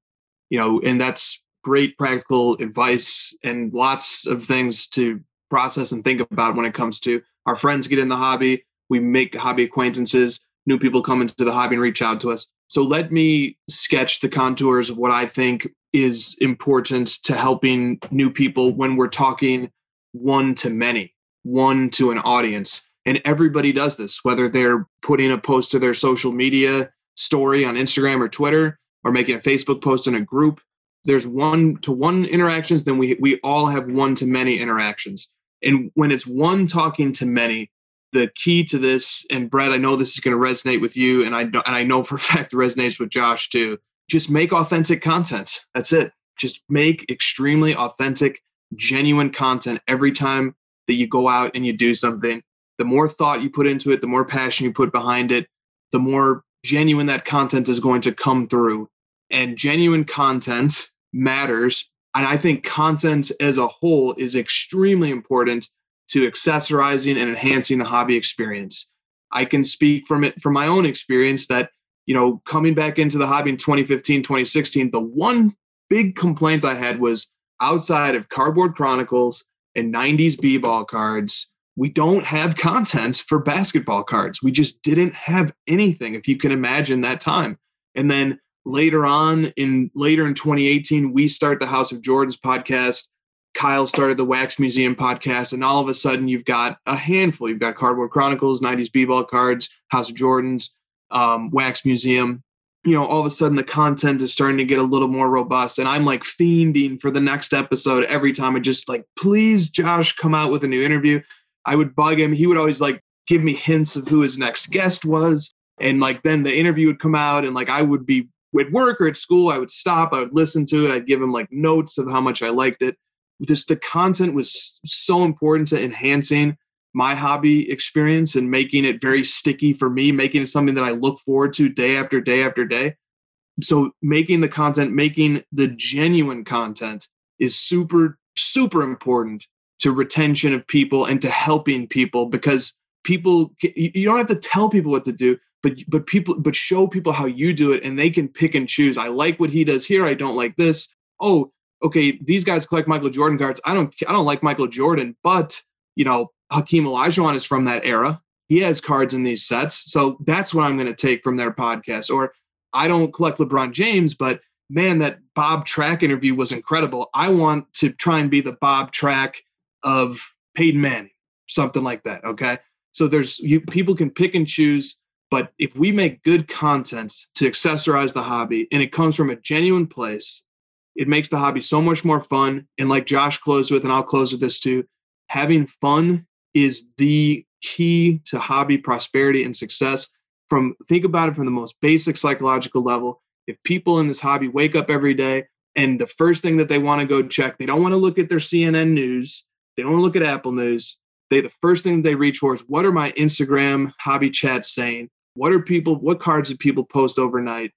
you know, and that's great practical advice and lots of things to process and think about when it comes to our friends get in the hobby. We make hobby acquaintances. New people come into the hobby and reach out to us. So let me sketch the contours of what I think is important to helping new people when we're talking one to many one to an audience. And everybody does this, whether they're putting a post to their social media story on Instagram or Twitter or making a Facebook post in a group, there's one to one interactions, then we we all have one to many interactions. And when it's one talking to many, the key to this, and Brett, I know this is going to resonate with you, and I and I know for a fact it resonates with Josh too. Just make authentic content. That's it. Just make extremely authentic, genuine content every time that you go out and you do something. The more thought you put into it, the more passion you put behind it, the more genuine that content is going to come through. And genuine content matters. And I think content as a whole is extremely important to accessorizing and enhancing the hobby experience. I can speak from it from my own experience that, you know, coming back into the hobby in 2015, 2016, the one big complaint I had was outside of Cardboard Chronicles and 90s B ball cards, we don't have content for basketball cards. We just didn't have anything, if you can imagine that time. And then later on in later in 2018, we start the House of Jordans podcast. Kyle started the Wax Museum podcast, and all of a sudden you've got a handful. You've got Cardboard Chronicles, 90s B-ball cards, House of Jordans, um, Wax Museum. You know, all of a sudden the content is starting to get a little more robust, and I'm like fiending for the next episode every time. I just like, please, Josh, come out with a new interview. I would bug him. He would always like give me hints of who his next guest was, and like then the interview would come out, and like I would be at work or at school, I would stop, I would listen to it, I'd give him like notes of how much I liked it just the content was so important to enhancing my hobby experience and making it very sticky for me, making it something that I look forward to day after day after day. So making the content, making the genuine content is super, super important to retention of people and to helping people because people you don't have to tell people what to do but but people but show people how you do it and they can pick and choose i like what he does here i don't like this oh okay, these guys collect Michael Jordan cards. I don't I don't like Michael Jordan, but you know, Hakeem Olajuwon is from that era. He has cards in these sets. So that's what I'm going to take from their podcast. Or I don't collect LeBron James, but man, that Bob Track interview was incredible. I want to try and be the Bob Track of Peyton Manning, something like that. Okay. So there's you people can pick and choose, but if we make good content to accessorize the hobby and it comes from a genuine place it makes the hobby so much more fun. And like Josh closed with, and I'll close with this too having fun is the key to hobby prosperity and success. From think about it from the most basic psychological level. If people in this hobby wake up every day and the first thing that they want to go check, they don't want to look at their CNN news, they don't want to look at Apple News. They the first thing they reach for is what are my Instagram hobby chats saying? What are people? What cards did people post overnight?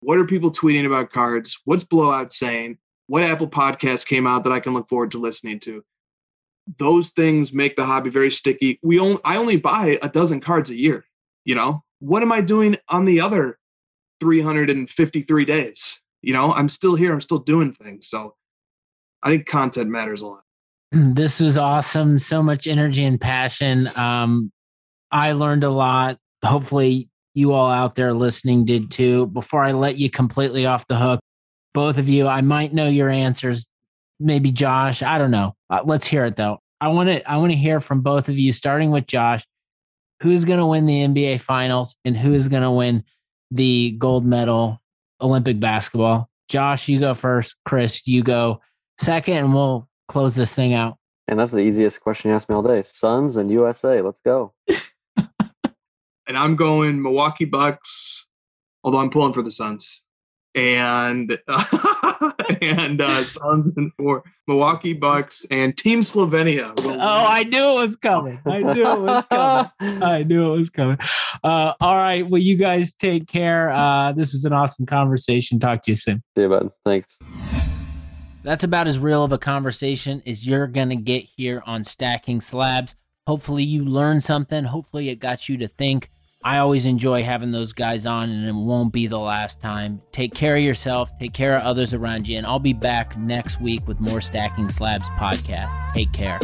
What are people tweeting about cards? What's Blowout saying? What Apple podcast came out that I can look forward to listening to? Those things make the hobby very sticky. We only I only buy a dozen cards a year. You know, what am I doing on the other 353 days? You know, I'm still here. I'm still doing things. So I think content matters a lot. This was awesome. So much energy and passion. Um, I learned a lot. Hopefully, you all out there listening did too. Before I let you completely off the hook, both of you, I might know your answers. Maybe Josh, I don't know. Uh, let's hear it though. I want to I want to hear from both of you starting with Josh. Who's going to win the NBA finals and who is going to win the gold medal Olympic basketball? Josh, you go first. Chris, you go second and we'll close this thing out. And that's the easiest question you asked me all day. Suns and USA. Let's go. and I'm going Milwaukee Bucks, although I'm pulling for the Suns. And uh, and uh, Suns and four Milwaukee Bucks and Team Slovenia. Oh, I knew it was coming. I knew it was coming. I knew it was coming. Uh, all right. Well, you guys take care. Uh, this was an awesome conversation. Talk to you soon. See you, bud. Thanks. That's about as real of a conversation as you're going to get here on Stacking Slabs. Hopefully, you learned something. Hopefully, it got you to think. I always enjoy having those guys on, and it won't be the last time. Take care of yourself, take care of others around you, and I'll be back next week with more Stacking Slabs podcast. Take care.